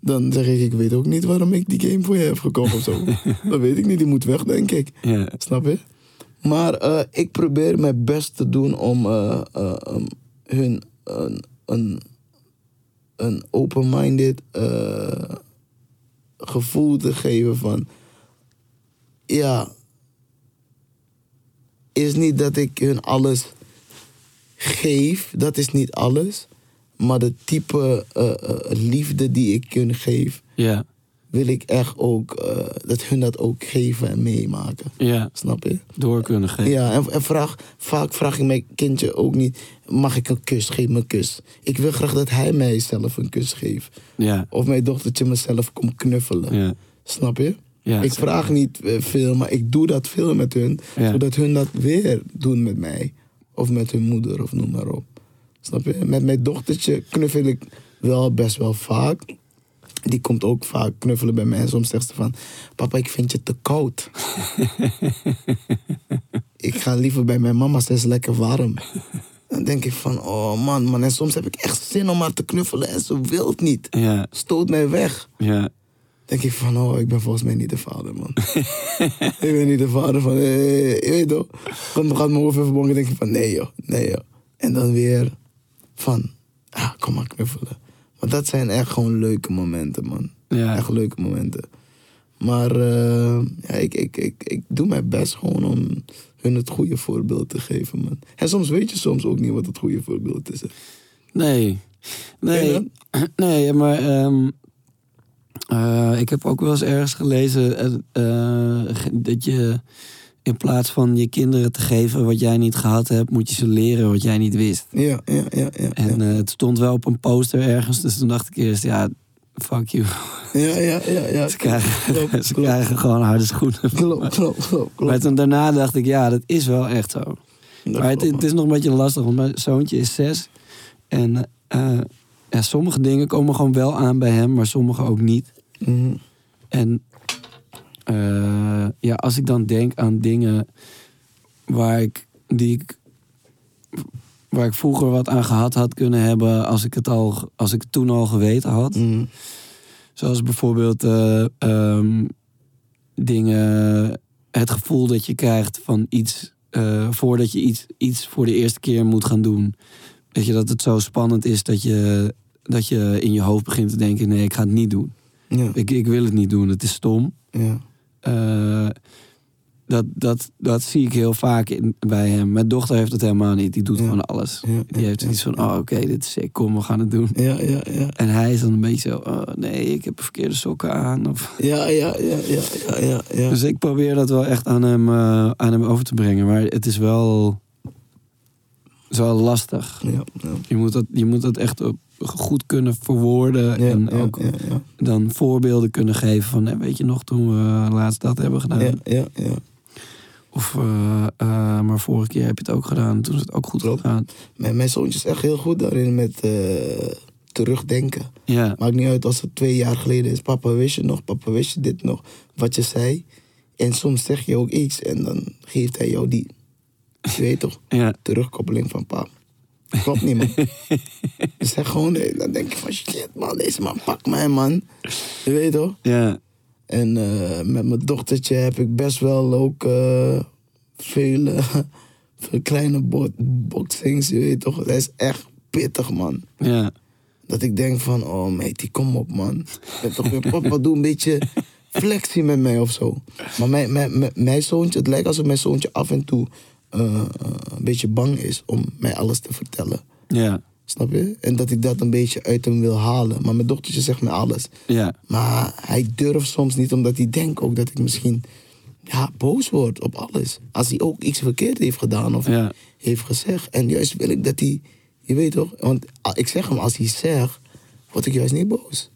Dan zeg ik, ik weet ook niet waarom ik die game voor je heb gekocht of zo. dat weet ik niet, die moet weg, denk ik. Ja, Snap je? Maar eh, ik probeer mijn best te doen om eh, eh, um, hun een, een, een open-minded gevoel te geven van... Ja, is niet dat ik hun alles geef, dat is niet alles. Maar de type eh, eh, liefde die ik hun geef, ja, wil ik echt ook eh, dat hun dat ook geven en meemaken. ja. Snap je? Door kunnen geven. Ja, en, en vraag, vaak vraag ik mijn kindje ook niet: mag ik een kus? Geef me een kus. Ik wil graag dat hij mij zelf een kus geeft. Ja, Of mijn dochtertje mezelf komt knuffelen. ja, Snap je? Ja, ik vraag niet veel, maar ik doe dat veel met hun. Zodat hun dat weer doen met mij. Of met hun moeder, of noem maar op. Snap je? Met mijn dochtertje knuffel ik wel best wel vaak. Die komt ook vaak knuffelen bij mij. En soms zegt ze van... Papa, ik vind je te koud. ik ga liever bij mijn mama, ze is lekker warm. Dan denk ik van, oh man, man. En soms heb ik echt zin om haar te knuffelen en ze wil het niet. ja, Stoot mij weg ja. denk ik van, oh, ik ben volgens mij niet de vader, man. ik ben niet de vader van, eh, je weet toch. Dan gaat mijn hoofd even bonken en denk ik van, nee joh, nee joh. En dan weer van, ah, kom maar knuffelen. Want dat zijn echt gewoon leuke momenten, man. Ja. Echt leuke momenten. Maar eh, ja, ik, ik, ik, ik doe mijn best gewoon om hun het goede voorbeeld te geven, man. En soms weet je soms ook niet wat het goede voorbeeld is. hè. Nee. Nee, nee maar ehm, eh, ik heb ook wel eens ergens gelezen eh, dat je in plaats van je kinderen te geven wat jij niet gehad hebt, moet je ze leren wat jij niet wist. Ja, ja, ja, ja. En eh, het stond wel op een poster ergens, dus toen dacht ik eerst, ja, fuck you. ja, ja, ja, ja. Ze krijgen, Klopt, ze krijgen gewoon harde schoenen. Klopt, klopt, klopt. Maar toen daarna dacht ik, ja, dat is wel echt zo. Dat maar het is nog een beetje lastig, want mijn zoontje is zes. En eh, ja, sommige dingen komen gewoon wel aan bij hem, maar sommige ook niet. Mhm. En eh, ja, als ik dan denk aan dingen waar ik, die ik, waar ik vroeger wat aan gehad had kunnen hebben, als ik het, al, als ik het toen al geweten had. Mhm. Zoals bijvoorbeeld, eh, ehm, dingen, het gevoel dat je krijgt van iets, eh, voordat je iets, iets voor de eerste keer moet gaan doen. Weet je, dat het zo spannend is dat je, dat je in je hoofd begint te denken, nee, ik ga het niet doen. Ja, Ik, ik wil het niet doen, het is stom. ja, Eh, dat, dat, dat zie ik heel vaak in, bij hem. Mijn dochter heeft het helemaal niet. Die doet Ja. gewoon alles. Ja, Die heeft iets van, oh oké, dit is sick, kom, we gaan het doen. ja, ja, ja. En hij is dan een beetje zo, oh, nee, ik heb verkeerde sokken aan. Of... Ja, ja, ja, ja, ja. Dus ik probeer dat wel echt aan hem, eh, aan hem over te brengen. Maar het is wel, het is wel lastig. Ja, ja. Je moet dat, je moet dat echt op- goed kunnen verwoorden. Ja, en ja, ook ja, dan voorbeelden kunnen geven van, weet je nog, toen we laatst dat hebben gedaan. Ja, ja, ja. Of, eh, eh, maar vorige keer heb je het ook gedaan. Toen is het ook goed Klopt. gegaan. Mijn, mijn zoontje is echt heel goed daarin met eh, terugdenken. Ja, Maakt niet uit als het twee jaar geleden is. Papa, wist je nog? Papa, wist je dit nog? Wat je zei. En soms zeg je ook iets en dan geeft hij jou die, je weet toch, terugkoppeling van pap. Klopt niet, man. dus zeg gewoon, eh, dan denk je van shit, man, deze man pakt mij, man. Je weet toch? ja, En eh, met mijn dochtertje heb ik best wel ook eh, veel, veel kleine bo boxings, je weet toch? Dat is echt pittig, man. ja. Dat ik denk van, oh meid, kom op, man. Ik toch weer papa, doe een beetje flexie met mij of zo. Maar mijn, mijn, mijn, mijn zoontje, het lijkt alsof mijn zoontje af en toe eh, een beetje bang is om mij alles te vertellen. ja, Snap je? En dat ik dat een beetje uit hem wil halen. Maar mijn dochtertje zegt me alles. ja. Maar hij durft soms niet, omdat hij denkt ook dat ik misschien ja, boos word op alles. Als hij ook iets verkeerd heeft gedaan of Ja. heeft gezegd. En juist wil ik dat hij, je weet toch? Want ah, ik zeg hem, als hij zegt, word ik juist niet boos.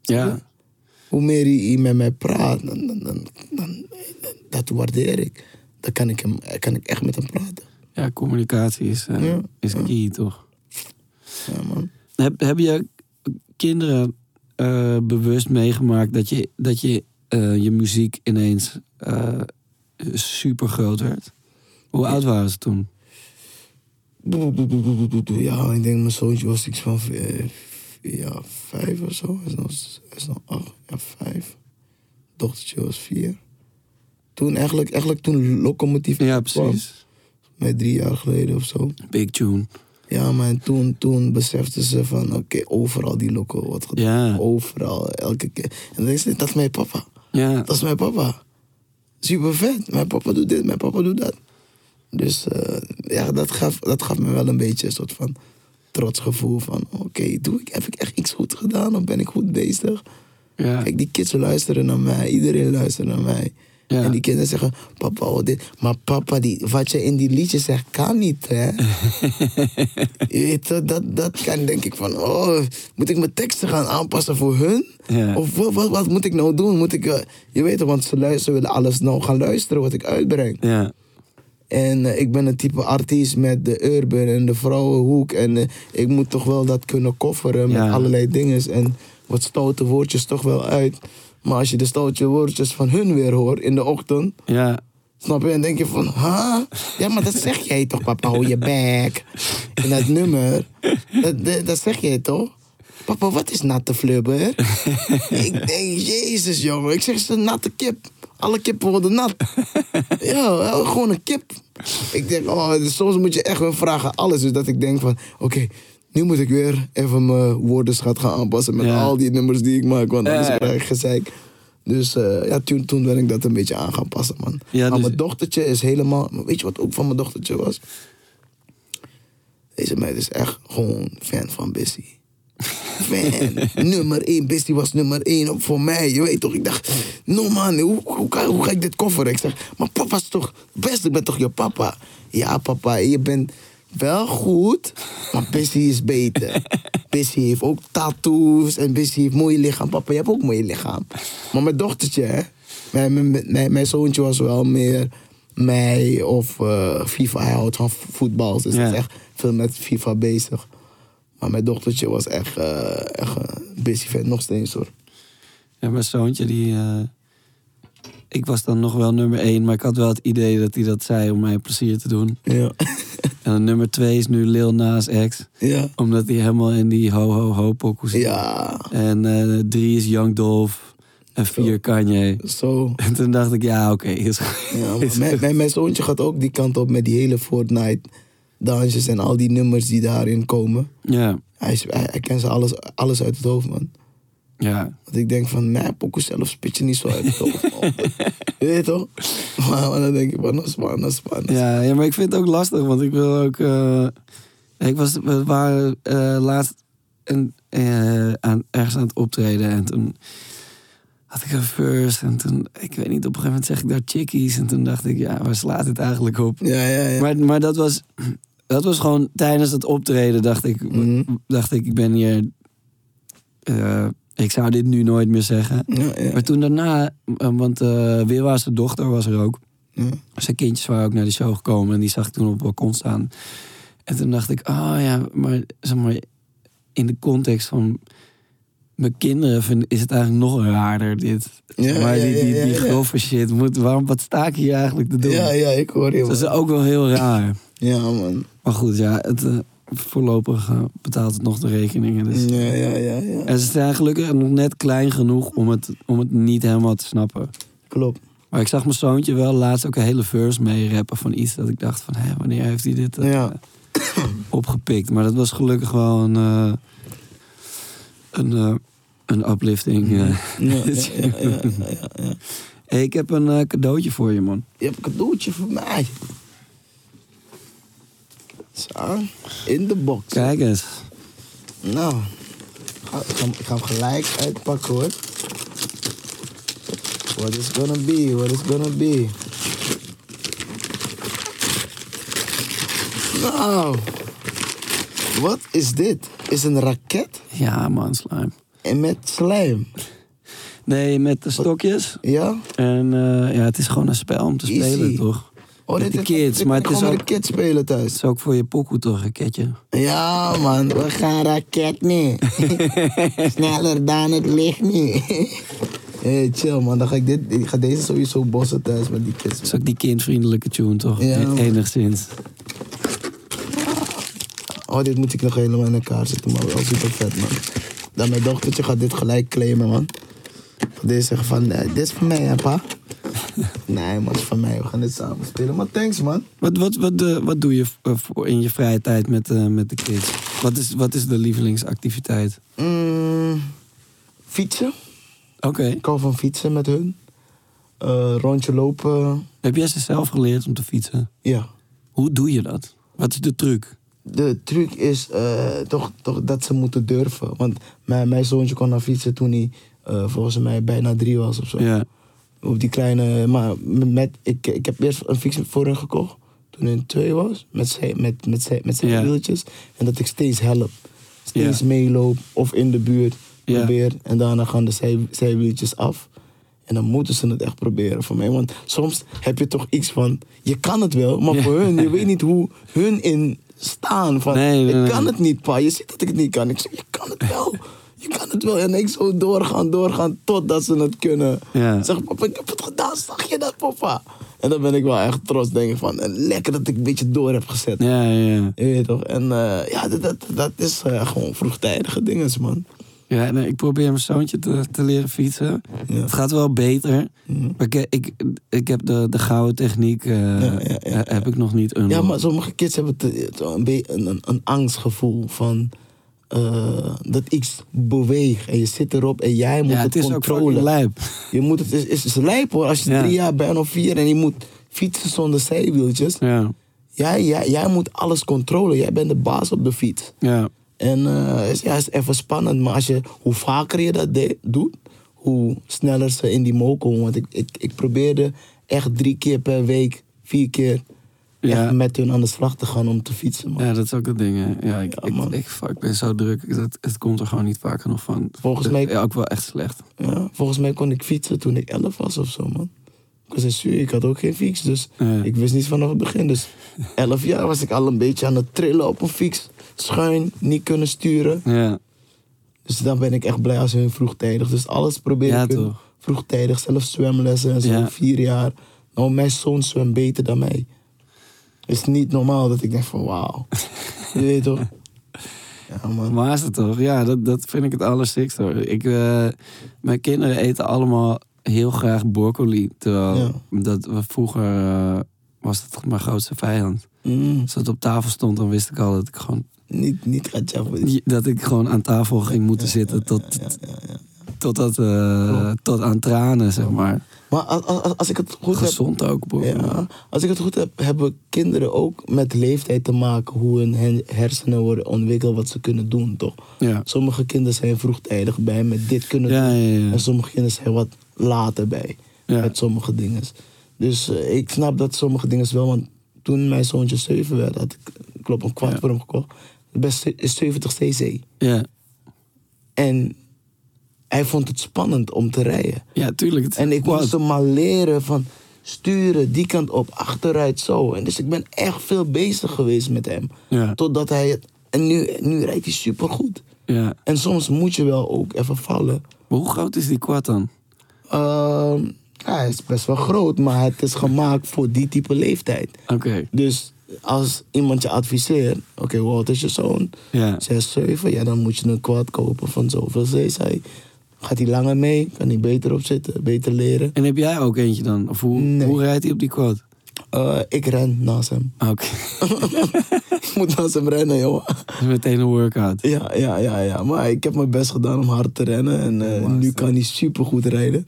ja. Hoe meer hij, hij met mij praat, dan, dan, dan, dan- dat waardeer ik. Dan kan ik, hem, kan ik echt met hem praten. Ja, communicatie is, eh, Ja, is ja. key, toch? Ja, man. Heb, heb je kinderen eh, bewust meegemaakt dat je, dat je, eh, je muziek ineens super groot werd? Hoe oud waren ze toen? Ja, ik denk mijn zoontje was iets van ja, vijf of zo. Hij is nog, hij is nog acht, ja, vijf. Dochtertje was vier. Toen eigenlijk, eigenlijk toen Locomotief Ja, kwam, precies. met drie jaar geleden of zo. Big tune. Ja, maar en toen, toen beseften ze van, oké, overal die loco wordt gedaan. Ja. Overal, elke keer. En dan denk ze, dat is mijn papa. Ja, Dat is mijn papa. Super vet. Mijn papa doet dit, mijn papa doet dat. Dus eh, ja, dat gaf, dat gaf me wel een beetje een soort van trots gevoel van... Oké, doe ik heb ik echt iets goed gedaan of ben ik goed bezig? ja, Kijk, die kids luisteren naar mij. Iedereen luistert naar mij. Ja. En die kinderen zeggen, papa, oh, dit. Maar papa, die, wat je in die liedjes zegt, kan niet, hè? je weet, dat, dat kan denk ik van, oh, moet ik mijn teksten gaan aanpassen voor hun? Ja. Of wat, wat, wat moet ik nou doen? Moet ik, eh, je weet toch, want ze, luisteren, willen alles nou gaan luisteren wat ik uitbreng. ja, En eh, ik ben een type artiest met de urban en de vrouwenhoek. En eh, ik moet toch wel dat kunnen kofferen met allerlei dingen. En wat stoute woordjes toch wel uit. Maar als je de stoute woordjes van hun weer hoort in de ochtend. ja, Snap je? En denk je van, ha? Ja, maar dat zeg jij toch, papa, hou je bek. En dat nummer, dat, dat, dat zeg jij toch? Papa, wat is natte flubber? ik denk, jezus jongen, ik zeg ze natte kip. Alle kippen worden nat. ja, gewoon een kip. Ik denk, oh, soms moet je echt wel vragen alles. Dus dat ik denk van, oké, nu moet ik weer even mijn woordenschat gaan aanpassen met Ja. al die nummers die ik maak. Want anders Ja. krijg ik gezeik. Dus eh, ja, toen, toen ben ik dat een beetje aan gaan passen, man. Ja, maar dus- mijn dochtertje is helemaal... Weet je wat ook van mijn dochtertje was? Deze meid is echt gewoon fan van Bissy. Fan. nummer één. Bissy was nummer één ook voor mij. Je weet toch, ik dacht... No man, hoe, hoe, ga, hoe ga ik dit kofferen? Ik zeg, maar papa is toch best? Ik ben toch je papa? Ja, papa, je bent wel goed, maar Bissy is beter. Bissy heeft ook tattoos en Bissy heeft mooi lichaam. Papa, je hebt ook mooi lichaam. Maar mijn dochtertje, hè? Mijn, mijn, mijn, mijn zoontje was wel meer mij of eh, FIFA. Hij houdt van voetbal, dus Ja. hij is echt veel met FIFA bezig. Maar mijn dochtertje was echt, eh echt een Bissy fan, nog steeds hoor. ja. Mijn zoontje, die... eh, ik was dan nog wel nummer één, maar ik had wel het idee dat hij dat zei om mij plezier te doen. Ja. En dan nummer twee is nu Lil Nas X. ja. Omdat hij helemaal in die ho-ho-ho pokoe zit. Ja. En eh, drie is Young Dolph. en vier Kanye. Zo. En toen dacht ik, ja, oké. is Ja, mijn, mijn, mijn zoontje gaat ook die kant op met die hele Fortnite dansjes en al die nummers die daarin komen. ja, Hij, is, hij, hij kent ze alles, alles uit het hoofd, man. ja. Want ik denk van, nee, pokoe zelf spit je niet zo uit het hoofd. Je weet toch? Maar, maar dan denk ik van, dat is waar, dat is waar. dat is Ja, ja, maar ik vind het ook lastig, want ik wil ook. eh, ik was, we waren eh, laatst een, eh, aan, ergens aan het optreden en toen had ik een first en toen, ik weet niet, op een gegeven moment zeg ik daar chickies en toen dacht ik, ja, waar slaat het eigenlijk op? Ja, ja, ja. Maar, maar dat was, dat was gewoon tijdens het optreden dacht ik, Mhm. dacht ik, ik ben hier, ik zou dit nu nooit meer zeggen. ja, ja. Maar toen daarna, eh, want uh, Wilwa's dochter was er ook. Ja. Zijn kindjes waren ook naar de show gekomen en die zag ik toen op het balkon staan. En toen dacht ik, oh ja, maar zeg maar, in de context van mijn kinderen vind, is het eigenlijk nog raarder dit. Ja, maar die, die, die grove shit, moet, waarom, wat sta ik hier eigenlijk te doen? Ja, ja, ik hoor je, Dat is ook wel heel raar. Ja, man. Maar goed, ja, het, eh, voorlopig eh, betaalt het nog de rekeningen. Dus. Ja, ja, ja, ja. En ze zijn gelukkig nog net klein genoeg om het, om het niet helemaal te snappen. Klopt. Maar ik zag mijn zoontje wel laatst ook een hele verse mee rappen van iets dat ik dacht van, hé, wanneer heeft hij dit eh, Ja. opgepikt? Maar dat was gelukkig wel een, eh, een, eh, een uplifting. eh. Ja, ja, ja, ja. Hey, ik heb een eh, cadeautje voor je, man. Je hebt een cadeautje voor mij. Zo, in de box. Kijk eens. Nou, ik ga, hem- ik ga hem gelijk uitpakken hoor. What is gonna be? What is gonna be? Nou, wat is dit? Is een raket Ja, man, slime. en met slijm. Nee, met de stokjes. Ja? En eh, ja, het is gewoon een spel om te Easy. spelen, toch? Oh, met de dit- kids. dit Maar het is, ook, de kids spelen thuis. het is ook voor je pokoe, toch, een ketje? Ja, man, we gaan raket nu. Sneller dan het licht nu. hey, chill, man. Dan ga ik, dit, ik ga deze sowieso bossen thuis met die kids. Het is ook die kindvriendelijke tune, toch? Ja, man. Enigszins. Oh, dit moet ik nog helemaal in elkaar zetten, maar wel super vet, man. Dan mijn dochtertje gaat dit gelijk claimen, man. Deze zeggen van, nee, dit is van mij, hè, pa? nee, man, het is van mij. We gaan dit samen spelen. Maar thanks, man. Wat, wat, wat, eh, wat doe je eh, in je vrije tijd met, eh, met de kids? Wat is, wat is de lievelingsactiviteit? Mm, fietsen. Oké. Ik hou van fietsen met hun. Rondje lopen. Heb jij ze zelf geleerd om te fietsen? Ja. Hoe doe je dat? Wat is de truc? De truc is toch, toch dat ze moeten durven. Want mijn, mijn zoontje kon naar fietsen toen hij volgens mij bijna drie was of zo. Ja. Op die kleine. Maar met, ik, ik heb eerst een fiets voor hem gekocht. Toen hij twee was. Met zijn, met, met zijn, met zijn wieltjes. En dat ik steeds help. Steeds meeloop. Of in de buurt probeer. En daarna gaan de zij, zijwieltjes af. En dan moeten ze het echt proberen voor mij. Want soms heb je toch iets van. Je kan het wel, maar voor hun, je weet niet hoe hun in staan. Van, Nee, nee, ik kan het niet, pa. Je ziet dat ik het niet kan. Ik zeg, je kan het wel. Je kan het wel. En ik zo doorgaan, doorgaan, totdat ze het kunnen. Ja. Zeg, papa, ik heb het gedaan. Zag je dat, papa? En dan ben ik wel echt trots. Denk ik van, en lekker dat ik een beetje door heb gezet. Ja, ja, ja. Je weet toch? En eh, ja, dat, dat, dat is eh, gewoon vroegtijdige dingen, man. Ja, nee, ik probeer mijn zoontje te, te leren fietsen. Ja. Het gaat wel beter. Mhm. Maar ik, ik, ik heb de, de gouden techniek eh, Ja, ja, heb ik nog niet. Ja, maar sommige kids hebben te- een, een angstgevoel van eh, dat iets beweegt. En je zit erop en jij moet ja, het, het is ook controleren. lijp. Je moet het, is, is lijp hoor. Als je Ja. drie jaar bent of vier en je moet fietsen zonder zijwieltjes. Ja, Jij, jij, jij moet alles controleren. Jij bent de baas op de fiets. ja. En eh is, ja, is even spannend. Maar als je, hoe vaker je dat de- doet, hoe sneller ze in die mo komen. Want ik, ik, ik probeerde echt drie keer per week, vier keer Ja. echt met hun aan de slag te gaan om te fietsen. Man. Ja, dat is ook het ding. hè. Ja, ik, Ja, ik, fuck, ben zo druk. Het, het komt er gewoon niet vaak genoeg van. Volgens mij- Ja, ook wel echt slecht. Ja, volgens mij kon ik fietsen toen ik elf was of zo, man. Ik was een zuur, ik had ook geen fiets, dus Ja. ik wist niet vanaf het begin. Dus elf jaar was ik al een beetje aan het trillen op een fiets. Schuin, niet kunnen sturen. Ja, Dus dan ben ik echt blij als hun vroegtijdig. Dus alles probeer Ja, ik hun vroegtijdig. Zelfs zwemlessen en zo, Ja. vier jaar. Nou, mijn zoon zwemt beter dan mij. Het is niet normaal dat ik denk van wauw. Je weet toch? Ja, man. Maar is het toch? Ja, dat, dat vind ik het allersikste hoor. Ik, eh, mijn kinderen eten allemaal heel graag broccoli. Terwijl Ja. dat we vroeger eh, was dat mijn grootste vijand. Mm, Als het op tafel stond, dan wist ik al dat ik gewoon, niet, niet gaat dat ik gewoon aan tafel ging moeten zitten tot, Ja, ja, ja. tot, dat, eh, tot aan tranen, zeg maar. Maar als, als, als ik het goed heb... Gezond ook, bro. Ja, als ik het goed heb, hebben kinderen ook met leeftijd te maken hoe hun hersenen worden ontwikkeld, wat ze kunnen doen, toch? Ja. Sommige kinderen zijn vroegtijdig bij met dit kunnen Ja, doen. En sommige kinderen zijn wat later bij met sommige dingen. Dus eh, ik snap dat sommige dingen wel, want toen mijn zoontje 7 werd, had ik, klopt, een kwart voor hem gekocht. Best is 70 cc. Ja. En hij vond het spannend om te rijden. ja, tuurlijk. En ik moest hem maar leren van sturen, die kant op, achteruit zo. En dus ik ben echt veel bezig geweest met hem. Ja. Totdat hij het... En nu, nu rijdt hij supergoed. Ja. En soms moet je wel ook even vallen. Maar hoe groot is die quad dan? Ehm, ja, hij is best wel groot, maar het is gemaakt voor die type leeftijd. Oké. Dus als iemand je adviseert, oké, oud is je zoon? Ja. 6, 7, ja, dan moet je een quad kopen van zoveel cc. Gaat hij langer mee? Kan hij beter op zitten, beter leren? En heb jij ook eentje dan? Of hoe, Nee. hoe rijdt hij op die quad? Eh, ik ren naast hem. Oké. ik moet naast hem rennen, joh. Dat is meteen een workout. Ja, ja, ja, ja. Maar ik heb mijn best gedaan om hard te rennen. En eh, nu kan hij super goed rijden.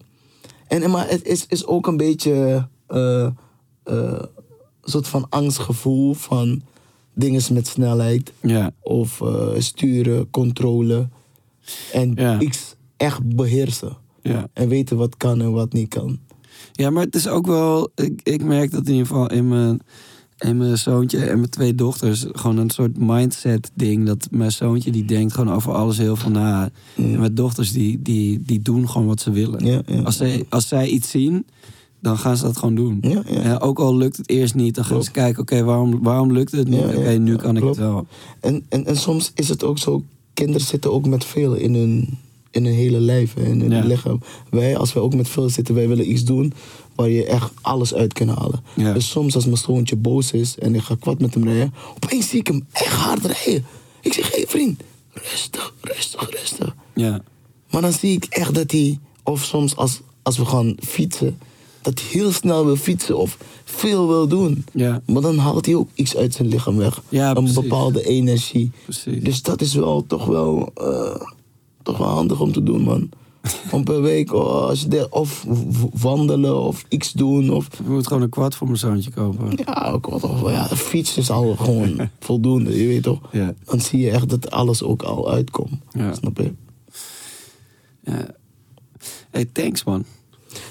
En, maar het is, is ook een beetje eh, een soort van angstgevoel van dingen met snelheid. Ja. Of sturen, controle. En Ja. iets echt beheersen. Ja. En weten wat kan en wat niet kan. Ja, maar het is ook wel... Ik, ik merk dat in ieder geval in mijn, in mijn zoontje en mijn twee dochters... gewoon een soort mindset ding. Dat mijn zoontje die denkt gewoon over alles heel veel na. En mijn dochters die, die, die doen gewoon wat ze willen. Ja, ja. Als, zij, als zij iets zien, dan gaan ze dat gewoon doen. Ja, ja. En ook al lukt het eerst niet, dan gaan ze kijken... Oké, waarom, waarom lukt het niet? Ja, Oké, nu kan ik het wel. En, en, en soms is het ook zo, kinderen zitten ook met veel in hun, in hun hele lijf, hè, in hun Ja. lichaam. Wij, als wij ook met veel zitten, wij willen iets doen waar je echt alles uit kan halen. Ja. Dus soms als mijn zoontje boos is en ik ga kwad met hem rijden, opeens zie ik hem echt hard rijden. Ik zeg, hé hey vriend, rustig, rustig, rustig. Ja. Maar dan zie ik echt dat hij, of soms als, als we gaan fietsen, dat hij heel snel wil fietsen of veel wil doen. Ja. Maar dan haalt hij ook iets uit zijn lichaam weg. Ja, een bepaalde energie. Precies. Dus dat is wel toch wel, eh, toch wel handig om te doen, man. om per week, oh, als je de, of wandelen of iets doen. Of, Ik moet gewoon een kwad voor mijn zoontje kopen. ja, ook wat, of, ja, fiets is al gewoon voldoende, je weet toch? Ja. Dan zie je echt dat alles ook al uitkomt. Ja. Snap je? Ja. Hey, thanks man.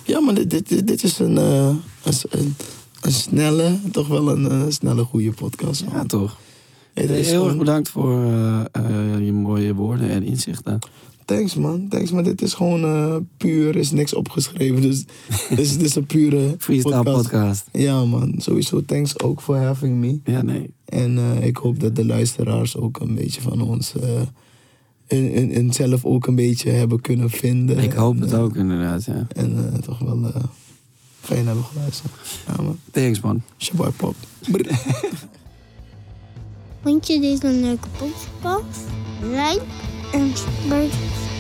Ja, maar dit, dit, dit is een, eh, een, een, snelle, toch wel een eh, snelle goede podcast. Ja, toch. Hey, Heel erg gewoon- bedankt voor eh, je mooie woorden en inzichten. Thanks man, thanks, maar dit is gewoon eh, puur, er is niks opgeschreven. Dus dit is, dit is een pure Freestyle podcast. Ja man, sowieso thanks ook for having me. Ja, nee. En eh, ik hoop dat de luisteraars ook een beetje van ons eh, in, in, in zelf ook een beetje hebben kunnen vinden. Ik hoop en, het eh, ook inderdaad, ja. En eh, toch wel eh, fijn hebben geluisterd. Ja man, Thanks man. Shabai Pop. Vond je dit een leuke podcast? Like and spread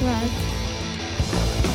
love.